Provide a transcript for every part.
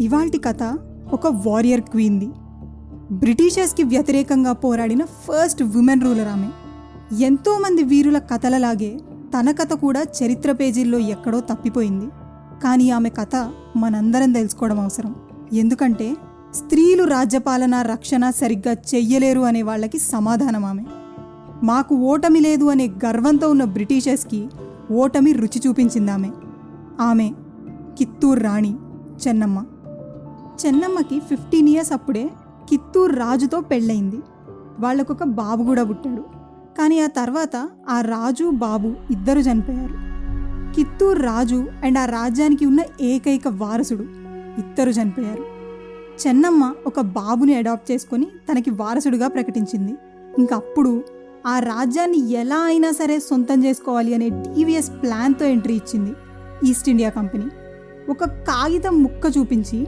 ఇవాల్టి కథ ఒక వారియర్ క్వీన్ది. బ్రిటిషర్స్కి వ్యతిరేకంగా పోరాడిన ఫస్ట్ ఉమెన్ రూలర్ ఆమె. ఎంతోమంది వీరుల కథలలాగే తన కథ కూడా చరిత్ర పేజీల్లో ఎక్కడో తప్పిపోయింది. కానీ ఆమె కథ మనందరం తెలుసుకోవడం అవసరం. ఎందుకంటే స్త్రీలు రాజ్యపాలన రక్షణ సరిగ్గా చెయ్యలేరు అనే వాళ్ళకి సమాధానం ఆమె. మాకు ఓటమి లేదు అనే గర్వంతో ఉన్న బ్రిటిషర్స్కి ఓటమి రుచి చూపించిందామె ఆమె కిత్తూరు రాణి చెన్నమ్మ. చెన్నమ్మకి ఫిఫ్టీన్ ఇయర్స్ అప్పుడే కిత్తూరు రాజుతో పెళ్ళయింది. వాళ్ళకొక బాబు కూడా పుట్టాడు. కానీ ఆ తర్వాత ఆ రాజు బాబు ఇద్దరు చనిపోయారు. కిత్తూరు రాజు అండ్ ఆ రాజ్యానికి ఉన్న ఏకైక వారసుడు ఇద్దరు చనిపోయారు. చెన్నమ్మ ఒక బాబుని అడాప్ట్ చేసుకొని తనకి వారసుడిగా ప్రకటించింది. ఇంకప్పుడు ఆ రాజ్యాన్ని ఎలా అయినా సరే సొంతం చేసుకోవాలి అనే టీవీఎస్ ప్లాన్తో ఎంట్రీ ఇచ్చింది ఈస్ట్ ఇండియా కంపెనీ. ఒక కాగితం ముక్క చూపించి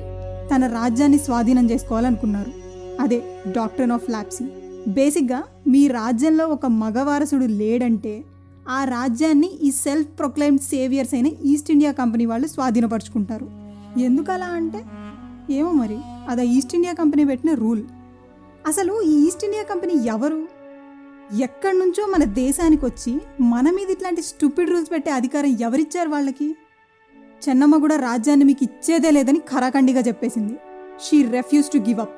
తన రాజ్యాన్ని స్వాధీనం చేసుకోవాలనుకున్నారు. అదే డాక్టర్ ఆఫ్ ల్యాప్సీ బేసిక్గా మీ రాజ్యంలో ఒక మగవారసుడు లేడంటే ఆ రాజ్యాన్ని ఈ సెల్ఫ్ ప్రొక్లైమ్డ్ సేవియర్స్ అయిన ఈస్ట్ ఇండియా కంపెనీ వాళ్ళు స్వాధీనపరుచుకుంటారు. ఎందుకు అలా అంటే? ఏమో మరి అది ఈస్ట్ ఇండియా కంపెనీ పెట్టిన రూల్ అసలు ఈ ఈస్ట్ ఇండియా కంపెనీ ఎవరు? ఎక్కడి నుంచో మన దేశానికి వచ్చి మన మీద ఇట్లాంటి స్టూపిడ్ రూల్స్ పెట్టే అధికారం ఎవరిచ్చారు వాళ్ళకి? చెన్నమ్మ కూడా రాజ్యాన్ని మీకు ఇచ్చేదే లేదని ఖరాఖండిగా చెప్పేసింది. She refuse to give up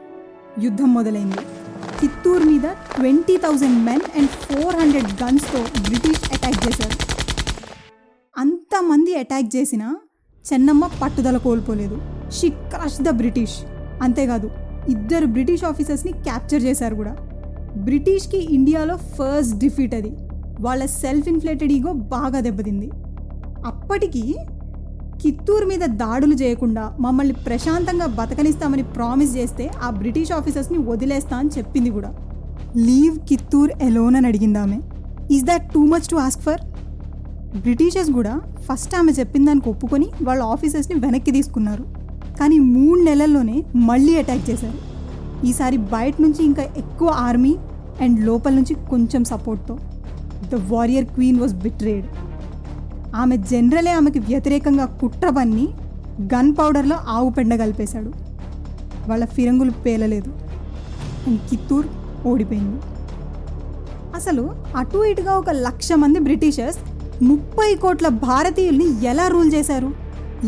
యుద్ధం మొదలైంది. చిత్తూరు మీద twenty thousand men and four hundred గన్స్తో British attack చేశారు. అంతమంది అటాక్ చేసినా చెన్నమ్మ పట్టుదల కోల్పోలేదు. షీ క్రష్ ద బ్రిటిష్ అంతేకాదు ఇద్దరు బ్రిటిష్ ఆఫీసర్స్ని క్యాప్చర్ చేశారు కూడా. బ్రిటిష్కి ఇండియాలో ఫస్ట్ డిఫీట్ అది. వాళ్ళ సెల్ఫ్ ఇన్ఫ్లేటెడ్ ఈగో బాగా దెబ్బతింది. అప్పటికి కిత్తూరు మీద దాడులు చేయకుండా మమ్మల్ని ప్రశాంతంగా బతకనిస్తామని ప్రామిస్ చేస్తే ఆ బ్రిటిష్ ఆఫీసర్స్ని వదిలేస్తా అని చెప్పింది కూడా. లీవ్ కిత్తూర్ ఎలోన్ అని అడిగింది is that too much to ask for Britishers కూడా ఫస్ట్ ఆమె చెప్పిన దానికి ఒప్పుకొని వాళ్ళ ఆఫీసర్స్ని వెనక్కి తీసుకున్నారు. కానీ మూడు నెలల్లోనే మళ్ళీ అటాక్ చేశారు. ఈసారి బయట నుంచి ఇంకా ఎక్కువ ఆర్మీ అండ్ లోపల నుంచి కొంచెం సపోర్ట్తో. The warrior queen was betrayed ఆమె జనరలే ఆమెకి వ్యతిరేకంగా కుట్ర పన్ని గన్ పౌడర్లో ఆవు పెండ కలిపేశాడు. వాళ్ళ ఫిరంగులు పేలలేదు. అండ్ కిత్తూర్ ఓడిపోయింది. అసలు అటు ఇటుగా ఒక లక్ష మంది బ్రిటిషర్స్ ముప్పై కోట్ల భారతీయుల్ని ఎలా రూల్ చేశారు?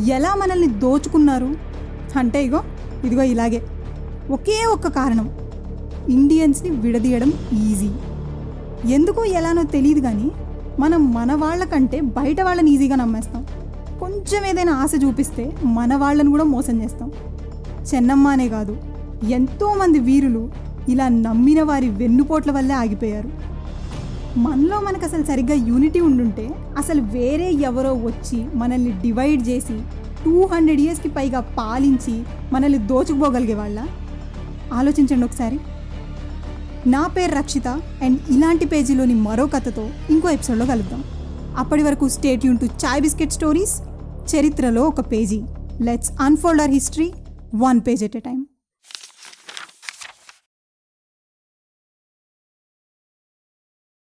ఎలా మనల్ని దోచుకున్నారు? అంటే ఇగో ఇదిగో ఇలాగే. ఒకే ఒక్క కారణం. ఇండియన్స్ని విడదీయడం ఈజీ. ఎందుకో ఎలానో తెలియదు కానీ మనం మన వాళ్ళకంటే బయట వాళ్ళని ఈజీగా నమ్మేస్తాం. కొంచెం ఏదైనా ఆశ చూపిస్తే మన వాళ్ళని కూడా మోసం చేస్తాం. చెన్నమ్మ అనే కాదు ఎంతోమంది వీరులు ఇలా నమ్మిన వారి వెన్నుపోట్ల వల్లే ఆగిపోయారు. మనలో మనకు అసలు సరిగ్గా యూనిటీ ఉండుంటే అసలు వేరే ఎవరో వచ్చి మనల్ని డివైడ్ చేసి టూ హండ్రెడ్ ఇయర్స్కి పైగా పాలించి మనల్ని దోచుకుపోగలిగే వాళ్ళ? ఆలోచించండి ఒకసారి. నా పేరు రక్షిత అండ్ ఇలాంటి పేజీలోని మరో కథతో ఇంకో ఎపిసోడ్లో కలుద్దాం. అప్పటి వరకు state Yoon to chai biscuit stories చరిత్రలో ఒక page. Let's unfold our history one page at a time